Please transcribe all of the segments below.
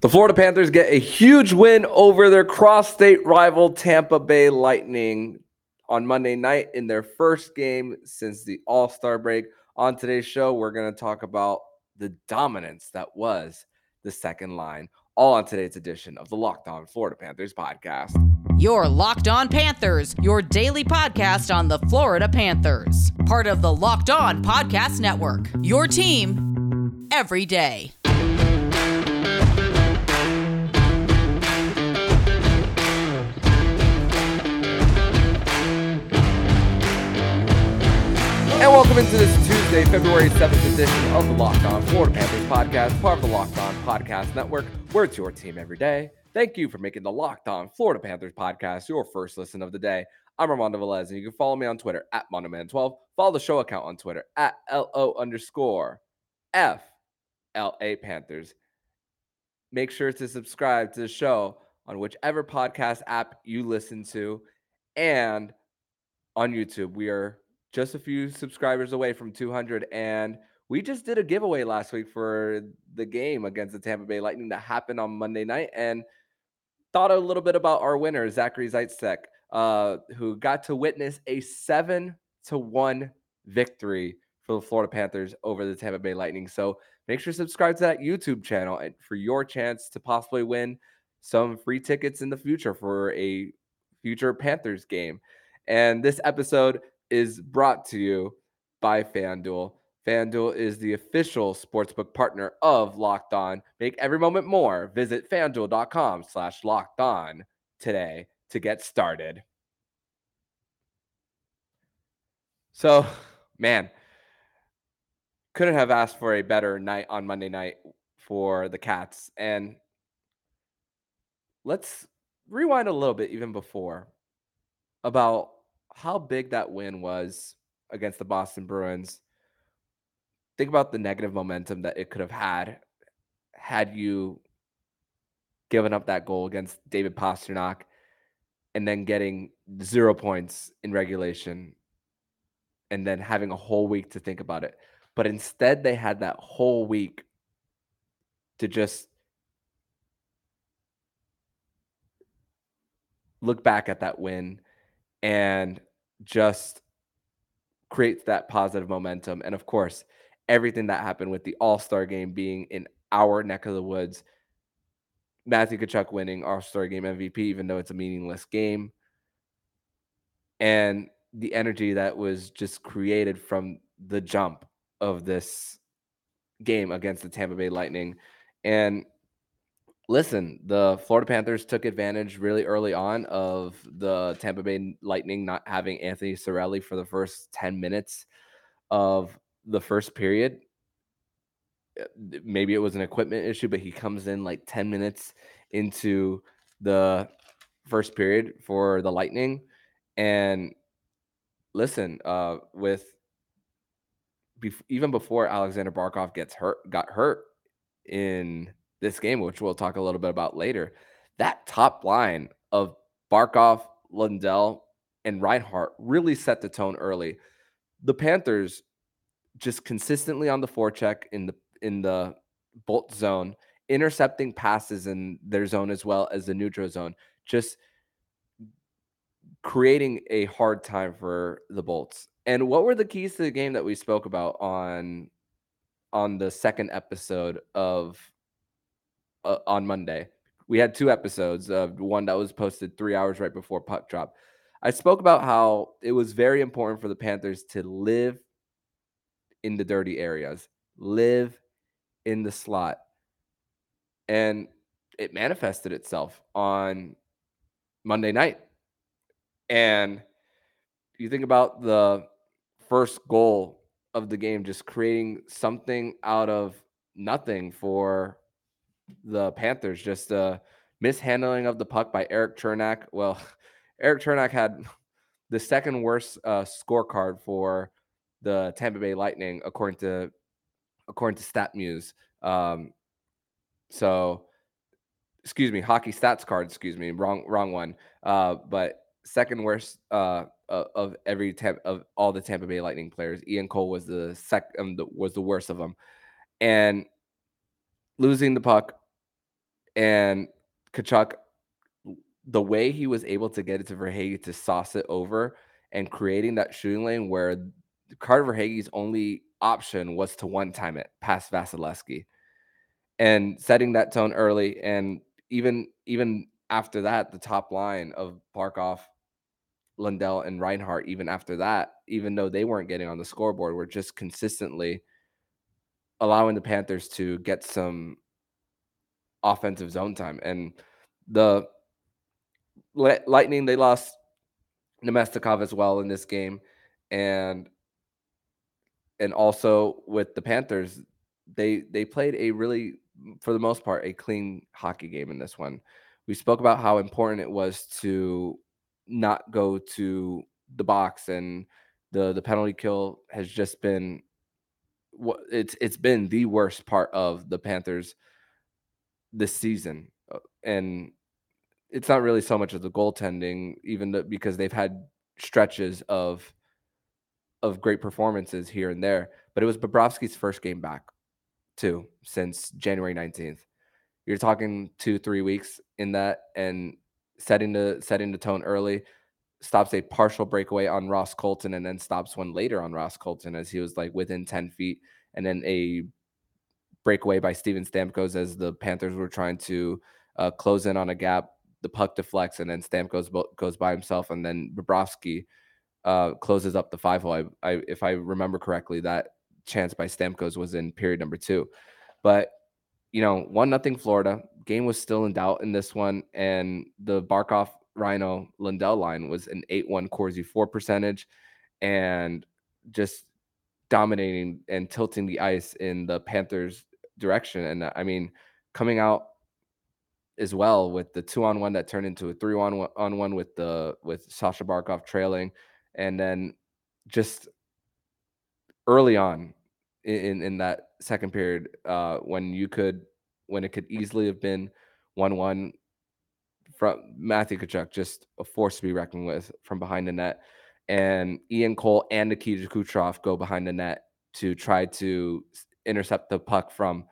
The Florida Panthers get a huge win over their cross state rival Tampa Bay Lightning on Monday night in their first game since the All Star break. On today's show, we're going to talk about the dominance that was the second line, all on today's edition of the Locked On Florida Panthers podcast. Your Locked On Panthers, your daily podcast on the Florida Panthers, part of the Locked On Podcast Network. Your team every day. And welcome into this Tuesday, February 7th edition of the Locked On Florida Panthers podcast, part of the Locked On Podcast Network, where it's your team every day. Thank you for making the Locked On Florida Panthers podcast your first listen of the day. I'm Armando Velez, and you can follow me on Twitter at Mondoman12. Follow the show account on Twitter at LO underscore FLA Panthers. Make sure to subscribe to the show on whichever podcast app you listen to and on YouTube. We are just a few subscribers away from 200 and we just did a giveaway last week for the game against the Tampa Bay Lightning that happened on Monday night and thought a little bit about our winner Zachary Zeitzek, uh, who got to witness a seven to one victory for the Florida Panthers over the Tampa Bay Lightning. So make sure to subscribe to that YouTube channel and for your chance to possibly win some free tickets in the future for a future Panthers game. And this episode is brought to you by FanDuel. FanDuel is the official sportsbook partner of Locked On. Make every moment more. Visit fanduel.com slash locked on today to get started. So, man, couldn't have asked for a better night on Monday night for the Cats. And let's rewind a little bit even before about how big that win was against the Boston Bruins. Think about the negative momentum that it could have had had you given up that goal against David Pastrnak and then getting zero points in regulation and then having a whole week to think about it. But instead, they had that whole week to just look back at that win and just creates that positive momentum. And of course, everything that happened with the All Star game being in our neck of the woods, Matthew Tkachuk winning All Star game MVP, even though it's a meaningless game, and the energy that was just created from the jump of this game against the Tampa Bay Lightning. And listen, the Florida Panthers took advantage really early on of the Tampa Bay Lightning not having Anthony Cirelli for the first 10 minutes of the first period. Uh, maybe it was an equipment issue, but he comes in like 10 minutes into the first period for the Lightning. And listen, uh, with even before Alexander Barkov gets hurt, got hurt in this game, which we'll talk a little bit about later, that top line of Barkov, Lundell, and Reinhart really set the tone early. The Panthers just consistently on the forecheck in the in the bolt zone, intercepting passes in their zone as well as the neutral zone, just creating a hard time for the Bolts. And what were the keys to the game that we spoke about on on the second episode of uh, on Monday. We had two episodes of one that was posted three hours right before puck drop. I spoke about how it was very important for the Panthers to live in the dirty areas, live in the slot. And it manifested itself on Monday night. And you think about the first goal of the game, just creating something out of nothing for the Panthers. Just a mishandling of the puck by Eric Cernak. Well, Eric Cernak had the second worst uh, scorecard for the Tampa Bay Lightning, according to according to StatMuse. Um, so, excuse me, hockey stats card. Excuse me, wrong wrong one. Uh, but second worst uh, of every temp of all the Tampa Bay Lightning players. Ian Cole was the second um, was the worst of them, and losing the puck And Tkachuk, the way he was able to get it to Verhaeghe to sauce it over and creating that shooting lane where Carter Verhaeghe's only option was to one time it past Vasilevskiy and setting that tone early. And even even after that, the top line of Barkov, Lundell, and Reinhart, even after that, even though they weren't getting on the scoreboard, were just consistently allowing the Panthers to get some offensive zone time. And the Lightning, they lost Namestnikov as well in this game. And and also with the Panthers, they they played a really for the most part a clean hockey game in this one. We spoke about how important it was to not go to the box and the the penalty kill has just been what it's it's been the worst part of the Panthers this season. Uh, and it's not really so much of the goaltending, even though, because they've had stretches of of great performances here and there. But it was Bobrovsky's first game back, too, since January 19th. You're talking two, three weeks in that and setting the setting the tone early, stops a partial breakaway on Ross Colton and then stops one later on Ross Colton as he was like within 10 feet, and then a breakaway by Steven Stamkos as the Panthers were trying to uh, close in on a gap. The puck deflects, and then Stamkos goes by himself, and then Bobrovsky uh, closes up the five hole. I, I, if I remember correctly, that chance by Stamkos was in period number two. But you know, one nothing Florida. Game was still in doubt in this one, and the Barkov Rhino Lundell line was an eight one Corsi for percentage, and just dominating and tilting the ice in the Panthers' direction. And uh, I mean, coming out as well with the two on one that turned into a three on one on one with the with Sasha Barkov trailing, and then just early on in in that second period uh, when you could when it could easily have been one one from Matthew Tkachuk, just a force to be reckoned with from behind the net. And Ian Cole and Nikita Kucherov go behind the net to try to intercept the puck from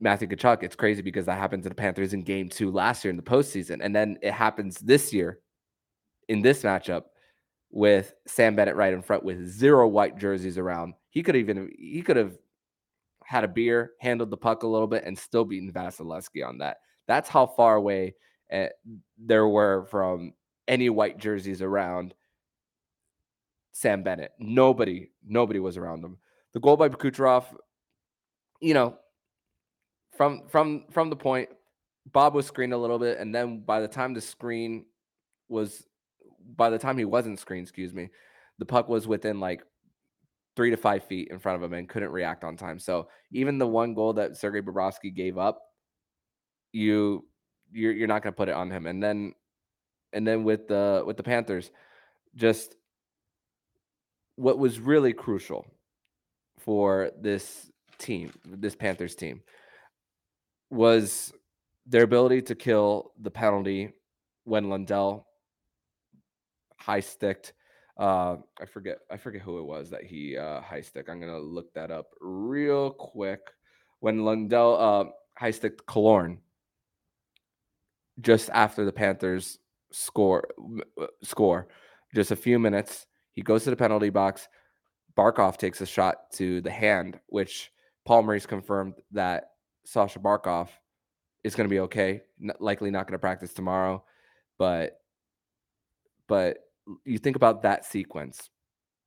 Matthew Tkachuk. It's crazy because that happened to the Panthers in game two last year in the postseason. And then it happens this year in this matchup with Sam Bennett right in front with zero white jerseys around. He could even he could have had a beer, handled the puck a little bit, and still beaten Vasilevskiy on that. That's how far away uh, there were from any white jerseys around Sam Bennett. Nobody, nobody was around them. The goal by Kucherov, you know, from from from the point, Bob was screened a little bit, and then by the time the screen was, by the time he wasn't screened, excuse me, the puck was within like three to five feet in front of him and couldn't react on time. So even the one goal that Sergei Bobrovsky gave up, you you're you're not going to put it on him. And then and then with the with the Panthers, just what was really crucial for this team, this Panthers team, was their ability to kill the penalty when Lundell high sticked. Uh, I forget, I forget who it was that he uh, high stick. I'm gonna look that up real quick. When Lundell uh, high sticked Killorn just after the Panthers score score, just a few minutes, he goes to the penalty box. Barkov takes a shot to the hand, which Paul Maurice confirmed that Sasha Barkov is going to be okay. Likely not going to practice tomorrow, but but you think about that sequence: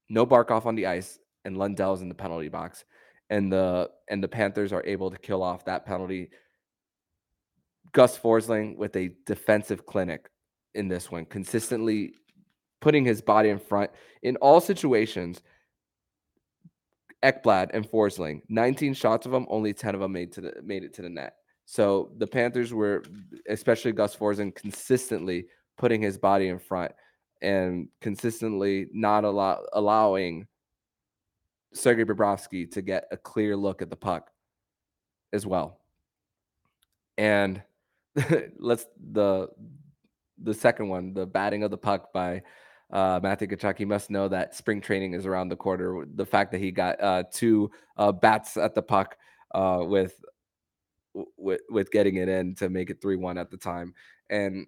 no Barkov on the ice, and Lundell's in the penalty box, and the and the Panthers are able to kill off that penalty. Gus Forsling with a defensive clinic in this one, consistently putting his body in front in all situations. Ekblad and Forsling, 19 shots of them, only 10 of them made to the made it to the net. So the Panthers were, especially Gus Forsling, consistently putting his body in front and consistently not allow, allowing Sergei Bobrovsky to get a clear look at the puck as well. And let's the the second one, the batting of the puck by uh, Matthew Tkachuk, he must know that spring training is around the corner. The fact that he got uh, two uh, bats at the puck uh, with with with getting it in to make it three one at the time, and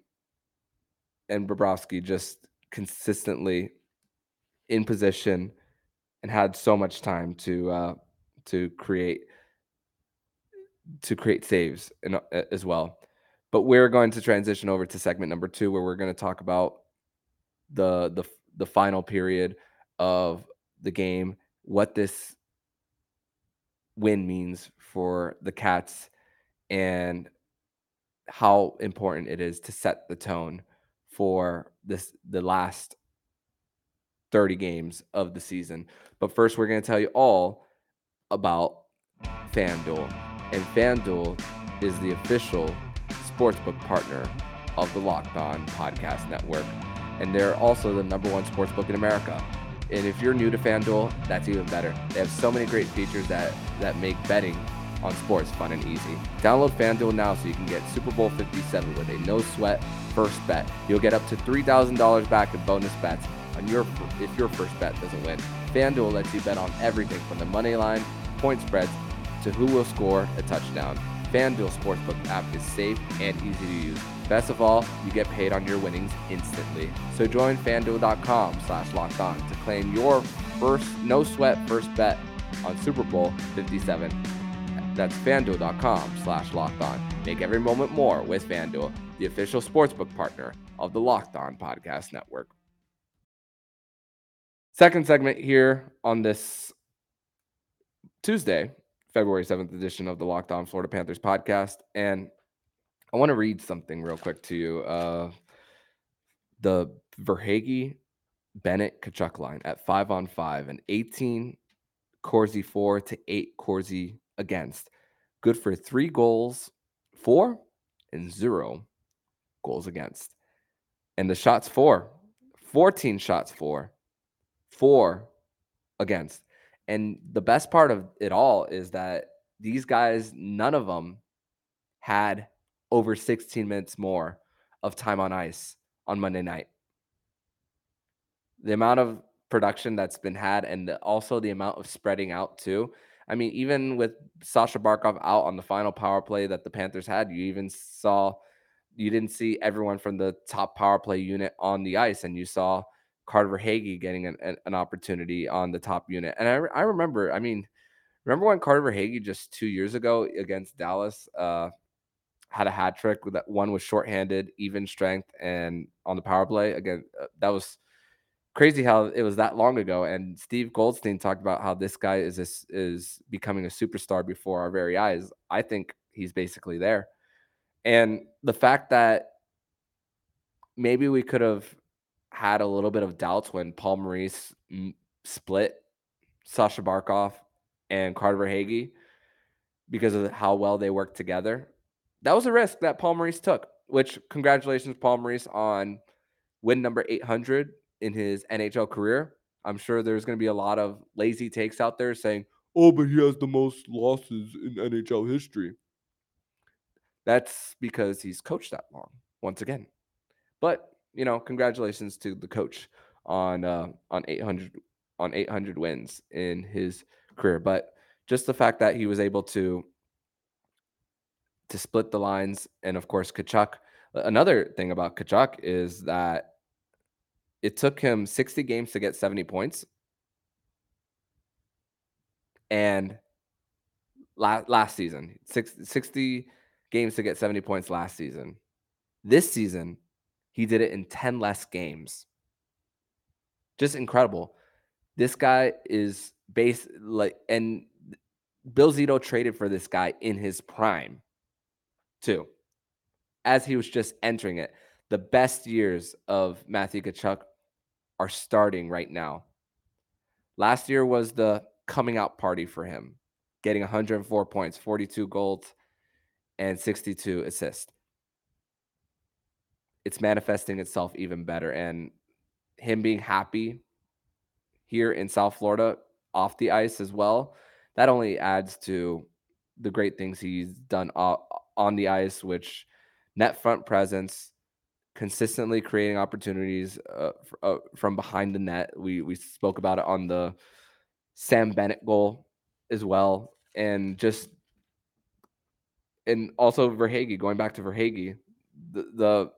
and Bobrovsky just consistently in position and had so much time to uh, to create to create saves and, uh, as well. But we're going to transition over to segment number two, where we're going to talk about the the the final period of the game, what this win means for the Cats, and how important it is to set the tone for this the last 30 games of the season. But first, we're going to tell you all about FanDuel. And FanDuel is the official sportsbook partner of the Locked On Podcast Network. And they're also the number one sports book in America. And if you're new to FanDuel, that's even better. They have so many great features that, that make betting on sports fun and easy. Download FanDuel now so you can get Super Bowl 57 with a no sweat first bet. You'll get up to $3,000 back in bonus bets on your if your first bet doesn't win. FanDuel lets you bet on everything from the money line, point spreads, to who will score a touchdown. FanDuel Sportsbook app is safe and easy to use. Best of all, you get paid on your winnings instantly. So join fanduel.com slash locked on to claim your first no sweat first bet on Super Bowl 57. That's fanduel.com slash locked on. Make every moment more with FanDuel, the official sportsbook partner of the Locked On Podcast Network. Second segment here on this Tuesday, February 7th edition of the Locked On Florida Panthers podcast. And I want to read something real quick to you. Uh, the Verhaeghe Bennett Tkachuk line at five on five and 18 Corsi for to eight Corsi against. Good for three goals, four and zero goals against. And the shots for 14 shots for, four against. And the best part of it all is that these guys, none of them had over 16 minutes more of time on ice on Monday night. The amount of production that's been had and also the amount of spreading out too. I mean, even with Sasha Barkov out on the final power play that the Panthers had, you even saw you didn't see everyone from the top power play unit on the ice, and you saw Carter Verhaeghe getting an, an, opportunity on the top unit. And I, I remember, I mean, remember when Carter Verhaeghe just two years ago against Dallas uh, had a hat trick that one was shorthanded, even strength, and on the power play again. Uh, that was crazy how it was that long ago. And Steve Goldstein talked about how this guy is is becoming a superstar before our very eyes. I think he's basically there. And the fact that maybe we could have had a little bit of doubts when Paul Maurice split Sasha Barkov and Carter Verhaeghe because of how well they worked together. That was a risk that Paul Maurice took, which congratulations, Paul Maurice, on win number 800 in his NHL career. I'm sure there's going to be a lot of lazy takes out there saying, oh, but he has the most losses in NHL history. That's because he's coached that long, once again. But you know, congratulations to the coach on uh, on 800 on 800 wins in his career. But just the fact that he was able to to split the lines, and of course, Tkachuk. Another thing about Tkachuk is that it took him 60 games to get 70 points, and last last season, 60 games to get 70 points last season. This season, he did it in 10 less games. Just incredible. This guy is base like and Bill Zito traded for this guy in his prime too. As he was just entering it. The best years of Matthew Tkachuk are starting right now. Last year was the coming out party for him, getting 104 points, 42 goals, and 62 assists it's manifesting itself even better. And him being happy here in South Florida off the ice as well, that only adds to the great things he's done on the ice, which net front presence, consistently creating opportunities uh, uh, from behind the net. We we spoke about it on the Sam Bennett goal as well, and just and also Verhaeghe, going back to Verhaeghe, the, the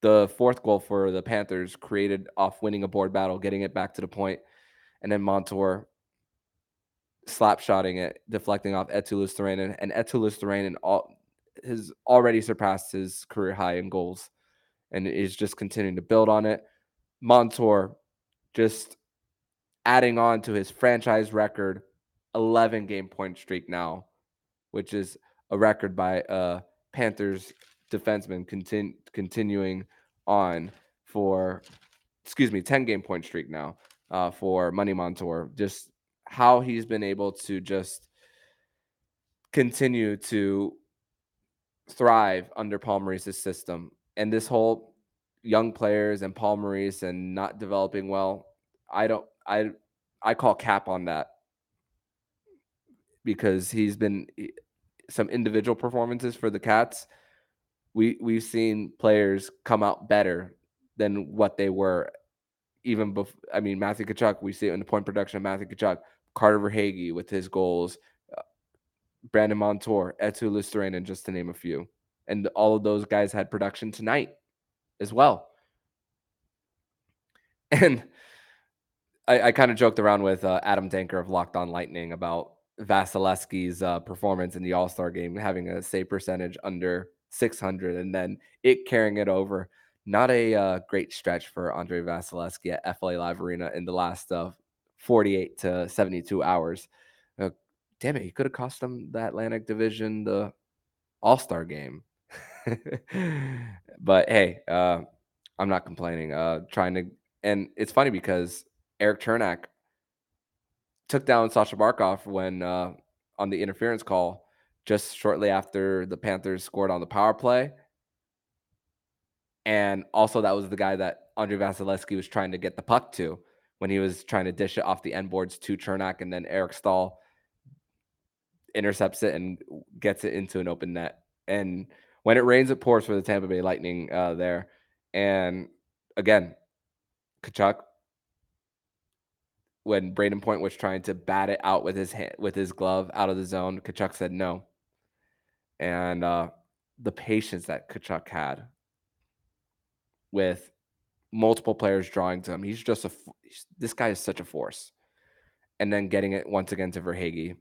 the fourth goal for the Panthers created off winning a board battle, getting it back to the point, and then Montour slap shotting it, deflecting off Eetu Luostarinen, and Eetu Luostarinen all has already surpassed his career high in goals, and is just continuing to build on it. Montour just adding on to his franchise record 11 game point streak now, which is a record by uh Panthers defenseman continu- continuing on for excuse me 10 game point streak now uh, for Money Montour. Just how he's been able to just continue to thrive under Paul Maurice's system. And this whole young players and Paul Maurice and not developing well, I don't I I call cap on that because he's been some individual performances for the Cats. We we've seen players come out better than what they were even before. I mean, Matthew Tkachuk, we see it in the point production of Matthew Tkachuk, Carter Verhaeghe with his goals, uh, Brandon Montour, Eetu Luostarinen, just to name a few. And all of those guys had production tonight as well. And I, I kind of joked around with uh, Adam Danker of Locked On Lightning about Vasilevskiy's uh, performance in the All Star game, having a save percentage under 600, and then it carrying it over. Not a uh, great stretch for Andrei Vasilevskiy at FLA Live Arena in the last uh, 48 to 72 hours. Uh, damn it, he could have cost them the Atlantic Division, the All Star game. but hey, uh, I'm not complaining. Uh, trying to, and it's funny because Eric Cernak took down Sasha Barkov when uh, on the interference call just shortly after the Panthers scored on the power play. And also, that was the guy that Andrei Vasilevskiy was trying to get the puck to when he was trying to dish it off the end boards to Cernak, and then Eric Staal intercepts it and gets it into an open net. And when it rains, it pours for the Tampa Bay Lightning uh, there. And again, Tkachuk when Brayden Point was trying to bat it out with his hand, with his glove out of the zone, Tkachuk said no. And uh, the patience that Tkachuk had with multiple players drawing to him, he's just a this guy is such a force. And then getting it once again to Verhaeghe,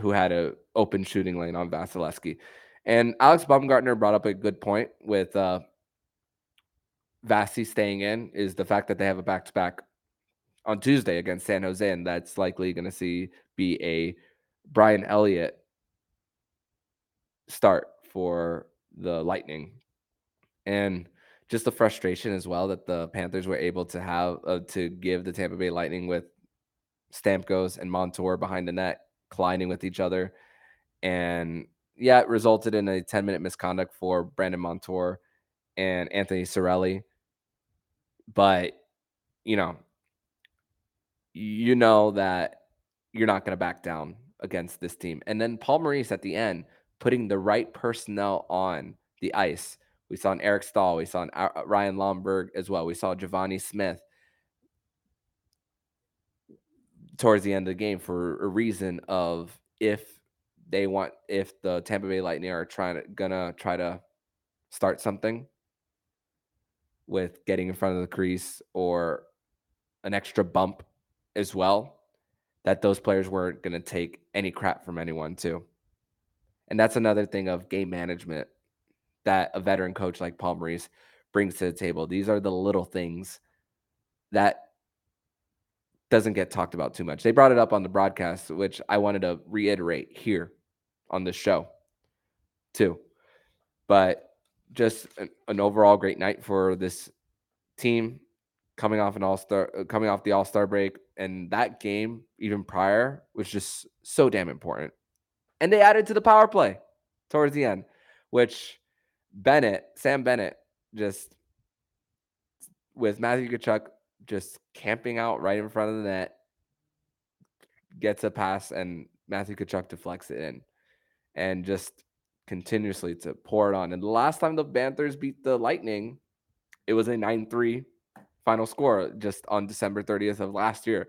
who had an open shooting lane on Vasilevskiy. And Alex Baumgartner brought up a good point with uh, Vasi staying in is the fact that they have a back to back on Tuesday against San Jose, and that's likely going to see be a Brian Elliott start for the Lightning, and just the frustration as well that the Panthers were able to have uh, to give the Tampa Bay Lightning with Stamkos and Montour behind the net colliding with each other, and yeah, it resulted in a 10 minute misconduct for Brandon Montour and Anthony Cirelli. But, you know, you know that you're not going to back down against this team. And then Paul Maurice at the end, putting the right personnel on the ice. We saw an Eric Staal. We saw an uh, Ryan Lomberg as well. We saw Givani Smith towards the end of the game for a reason of if they want, if the Tampa Bay Lightning are trying to, gonna try to start something with getting in front of the crease or an extra bump as well that those players weren't going to take any crap from anyone too. And that's another thing of game management that a veteran coach like Paul Maurice brings to the table. These are the little things that doesn't get talked about too much. They brought it up on the broadcast, which I wanted to reiterate here on the show too. But just an, an overall great night for this team coming off an all-star uh, coming off the all-star break and that game even prior was just so damn important and they added to the power play towards the end which bennett sam bennett just with matthew Tkachuk just camping out right in front of the net gets a pass and matthew Tkachuk deflects it in and just continuously to pour it on and the last time the panthers beat the lightning it was a 9-3 final score just on December 30th of last year.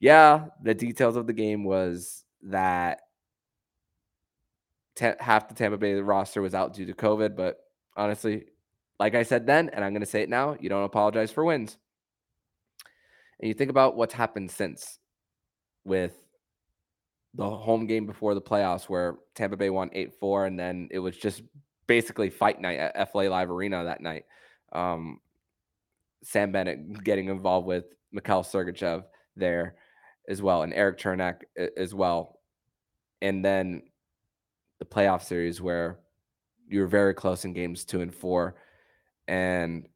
Yeah, the details of the game was that half the Tampa Bay roster was out due to COVID, but honestly, like I said then, and I'm going to say it now, you don't apologize for wins. And you think about what's happened since with the home game before the playoffs where Tampa Bay won 8 4, and then it was just basically fight night at FLA Live Arena that night. Um, Sam Bennett getting involved with Mikhail Sergachev there as well, and Eric Cernak as well. And then the playoff series where you were very close in games two and four, and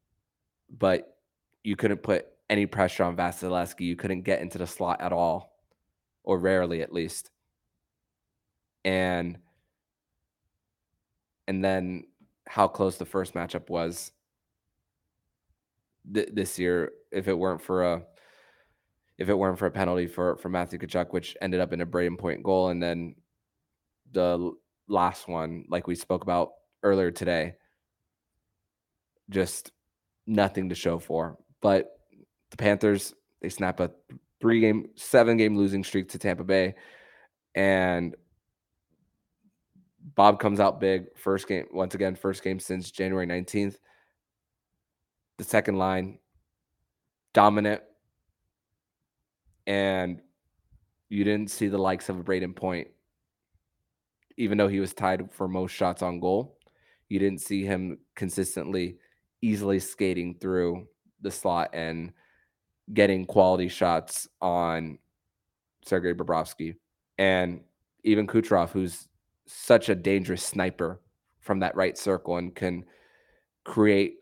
but you couldn't put any pressure on Vasilevskiy. You couldn't get into the slot at all, or rarely at least. And and then how close the first matchup was th- this year if it weren't for a if it weren't for a penalty for for Matthew Tkachuk, which ended up in a Brayden Point goal, and then the last one, like we spoke about earlier today, just nothing to show for. But the Panthers, they snap a three game, seven game losing streak to Tampa Bay. And Bob comes out big. First game, once again, first game since January 19th. The second line, dominant. And you didn't see the likes of a Brayden Point, even though he was tied for most shots on goal. You didn't see him consistently, easily skating through the slot and getting quality shots on Sergei Bobrovsky. And even Kucherov, who's such a dangerous sniper from that right circle and can create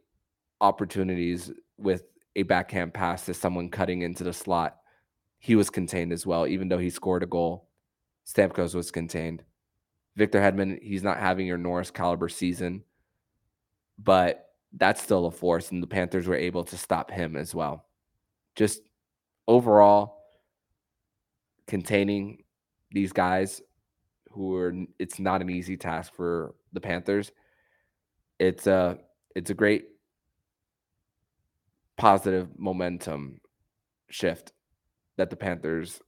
opportunities with a backhand pass to someone cutting into the slot. He was contained as well, even though he scored a goal. Stamkos was contained. Victor Hedman, he's not having your Norris caliber season, but that's still a force, and the Panthers were able to stop him as well. Just overall, containing these guys who are it's not an easy task for the Panthers. It's a it's a great positive momentum shift that the Panthers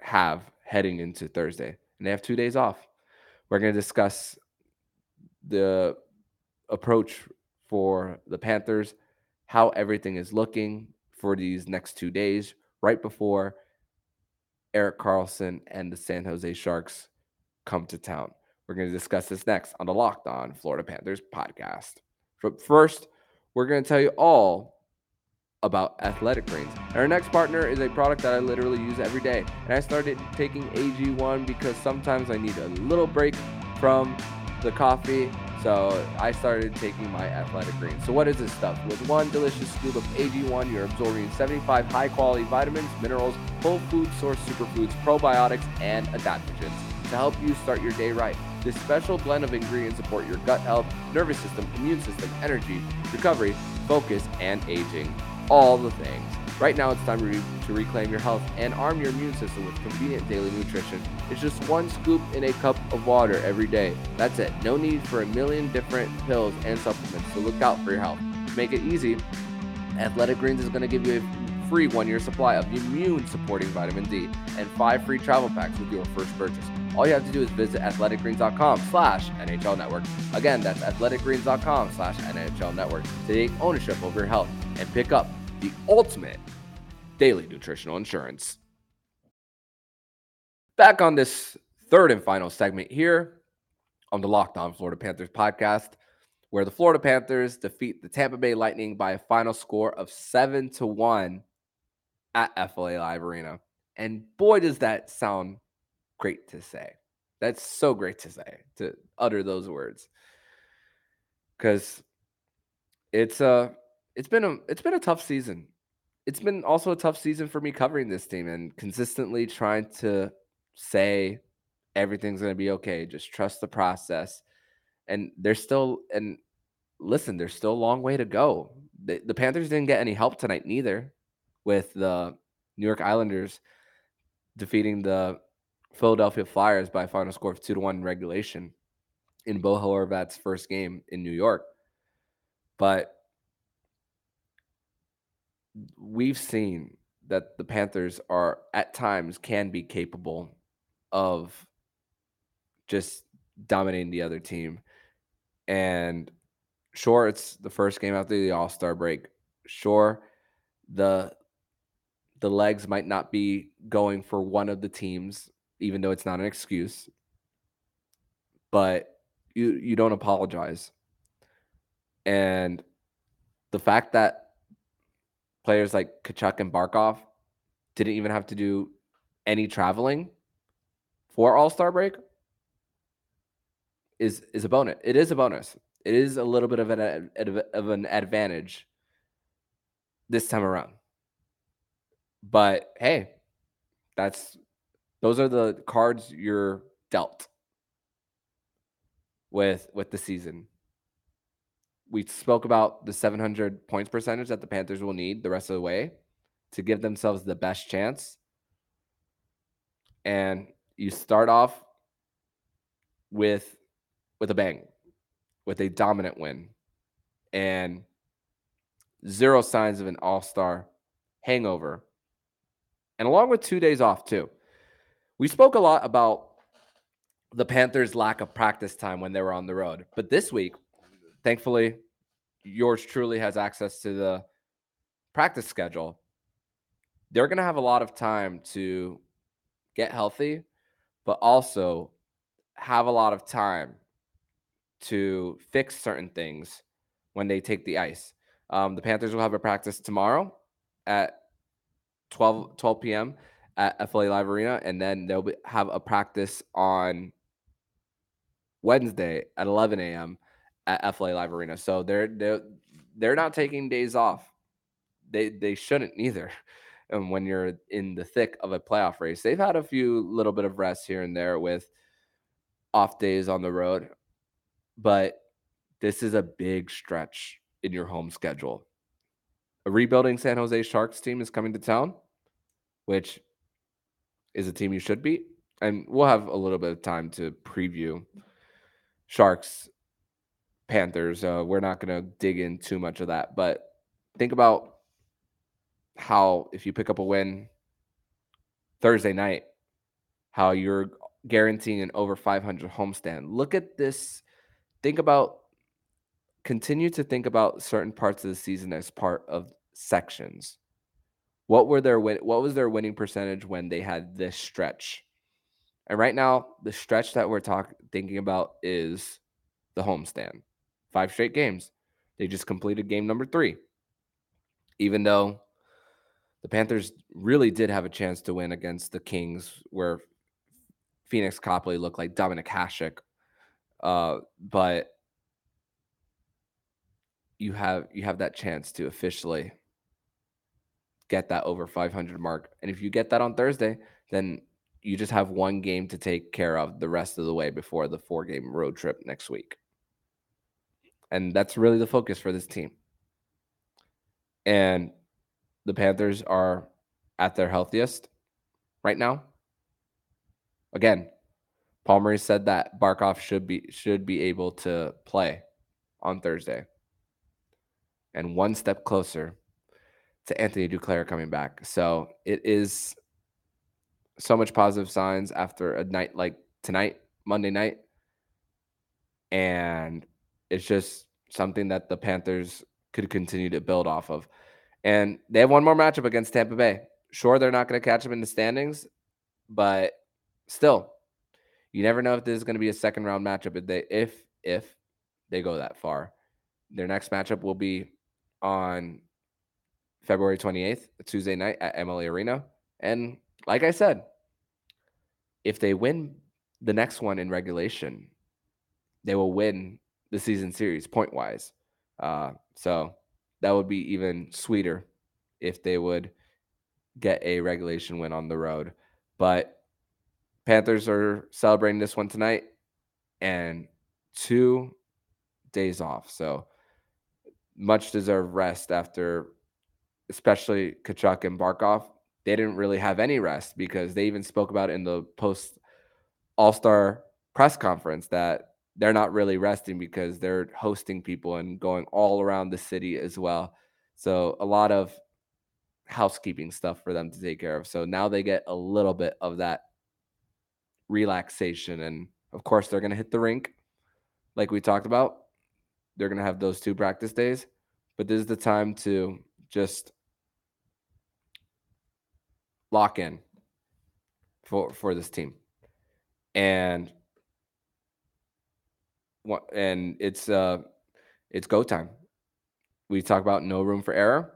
have heading into Thursday. And they have 2 days off. We're going to discuss the approach for the Panthers, how everything is looking for these next 2 days right before Erik Karlsson and the San Jose Sharks come to town. We're going to discuss this next on the Locked On Florida Panthers podcast. But first, we're going to tell you all about Athletic Greens. And our next partner is a product that I literally use every day. And I started taking AG1 because sometimes I need a little break from the coffee. So I started taking my Athletic Greens. So what is this stuff? With one delicious scoop of AG1, you're absorbing 75 high-quality vitamins, minerals, whole food source superfoods, probiotics, and adaptogens to help you start your day right. This special blend of ingredients support your gut health, nervous system, immune system, energy, recovery, focus, and aging. All the things. Right now, it's time to, re- to reclaim your health and arm your immune system with convenient daily nutrition. It's just one scoop in a cup of water every day. That's it. No need for a million different pills and supplements. So look out for your health. To make it easy, Athletic Greens is going to give you a free one year supply of immune supporting vitamin D and five free travel packs with your first purchase. All you have to do is visit athleticgreens.com slash NHL network. Again, that's athleticgreens.com slash NHL network to take ownership over your health and pick up the ultimate daily nutritional insurance. Back on this third and final segment here on the Locked On Florida Panthers podcast, where the Florida Panthers defeat the Tampa Bay Lightning by a final score of seven to one at FLA Live Arena. And boy, does that sound great to say. That's so great to say to utter those words. Cuz it's a it's been a it's been a tough season. It's been also a tough season for me covering this team and consistently trying to say everything's to be okay. Just trust the process. And there's still and listen, there's still a long way to go. The, the Panthers didn't get any help tonight neither with the New York Islanders defeating the Philadelphia Flyers by a final score of two to one regulation in Bo Horvat's first game in New York. But we've seen that the Panthers are at times can be capable of just dominating the other team. And sure, it's the first game after the All Star break. Sure, the the legs might not be going for one of the teams, even though it's not an excuse. But you you don't apologize. And the fact that players like Tkachuk and Barkov didn't even have to do any traveling for All Star break is is a bonus. It is a bonus. It is a little bit of an of an advantage this time around. But hey, that's those are the cards you're dealt with with the season. We spoke about the 700 points percentage that the Panthers will need the rest of the way to give themselves the best chance. And you start off with with a bang, with a dominant win, and zero signs of an all-star hangover. And along with two days off too. We spoke a lot about the Panthers' lack of practice time when they were on the road. But this week, thankfully, yours truly has access to the practice schedule. They're going to have a lot of time to get healthy, but also have a lot of time to fix certain things when they take the ice. Um, the Panthers will have a practice tomorrow at 12, 12 p.m. at FLA Live Arena, and then they'll be, have a practice on Wednesday at 11 a.m. at FLA Live Arena. So they're they're they're not taking days off. They they shouldn't either. And um, when you're in the thick of a playoff race, they've had a few little bit of rest here and there with off days on the road, but this is a big stretch in your home schedule. A rebuilding San Jose Sharks team is coming to town, which is a team you should beat. And we'll have a little bit of time to preview Sharks, Panthers. Uh, we're not going to dig in too much of that, but think about how if you pick up a win Thursday night, how you're guaranteeing an over 500 homestand. Look at this. Think about, continue to think about certain parts of the season as part of sections. What were their win? What was their winning percentage when they had this stretch? And right now, the stretch that we're talking thinking about is the homestand. Five straight games. They just completed game number three. Even though the Panthers really did have a chance to win against the Kings, where Pheonix Copley looked like Dominik Hasek. Uh, but you have you have that chance to officially get that over 500 mark. And if you get that on Thursday, then you just have one game to take care of the rest of the way before the four game road trip next week. And that's really the focus for this team. And the Panthers are at their healthiest right now. Again, Palmer said that Barkov should be should be able to play on Thursday. And one step closer to Anthony Duclair coming back. So it is so much positive signs after a night like tonight, Monday night. And it's just something that the Panthers could continue to build off of. And they have one more matchup against Tampa Bay. Sure, they're not going to catch them in the standings, but still, you never know if this is going to be a second round matchup if they if if they go that far. Their next matchup will be on February 28th, Tuesday night at Amalie Arena. And like I said, if they win the next one in regulation, they will win the season series point wise. Uh, so that would be even sweeter if they would get a regulation win on the road. But Panthers are celebrating this one tonight and two days off. So much deserved rest after, especially Tkachuk and Barkov they didn't really have any rest because they even spoke about in the post All Star press conference that they're not really resting because they're hosting people and going all around the city as well. So a lot of housekeeping stuff for them to take care of. So now they get a little bit of that relaxation and Of course, they're going to hit the rink like we talked about. They're going to have those two practice days, but this is the time to just lock in for for this team. And what and it's uh it's go time. We talk about no room for error.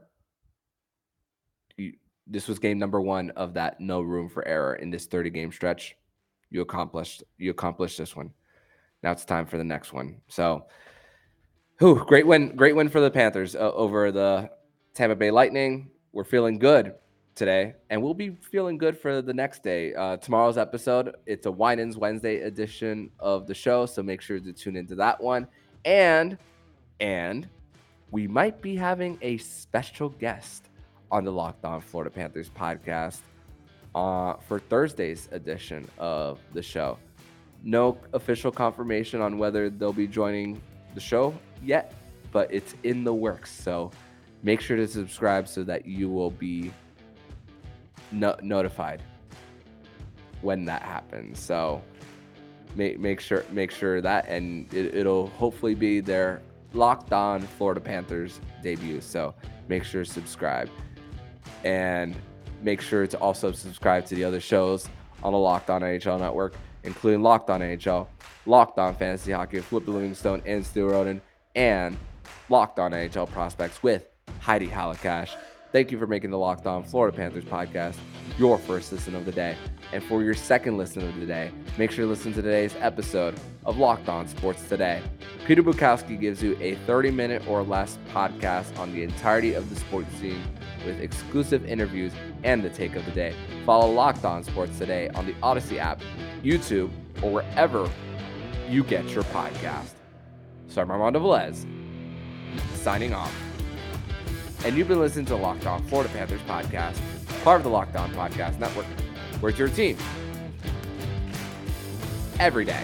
You, this was game number one of that no room for error in this 30 game stretch. You accomplished you accomplished this one. Now it's time for the next one. So, whew, great win, great win for the Panthers uh, over the Tampa Bay Lightning. We're feeling good today, and we'll be feeling good for the next day. Uh, tomorrow's episode, it's a Winans Wednesday edition of the show, so make sure to tune into that one. And and we might be having a special guest on the Locked On Florida Panthers podcast uh, for Thursday's edition of the show. No official confirmation on whether they'll be joining the show yet, but it's in the works. So make sure to subscribe so that you will be no- notified when that happens. So make make sure make sure that, and it, it'll hopefully be their locked on Florida Panthers debut. So make sure to subscribe, and make sure to also subscribe to the other shows on the Locked On NHL network, including Locked On NHL, Locked On Fantasy Hockey with Flip Livingstone and Stu Roden, and Locked On NHL Prospects with Heidi Halakash. Thank you for making the Locked On Florida Panthers podcast your first listen of the day. And for your second listen of the day, make sure to listen to today's episode of Locked On Sports Today. Peter Bukowski gives you a 30 minute or less podcast on the entirety of the sports scene with exclusive interviews and the take of the day. Follow Locked On Sports Today on the Odyssey app, YouTube, or wherever you get your podcast. So I'm Armando Velez, signing off. And you've been listening to Locked On Florida Panthers podcast, part of the Locked On Podcast Network. Where's your team? Every day.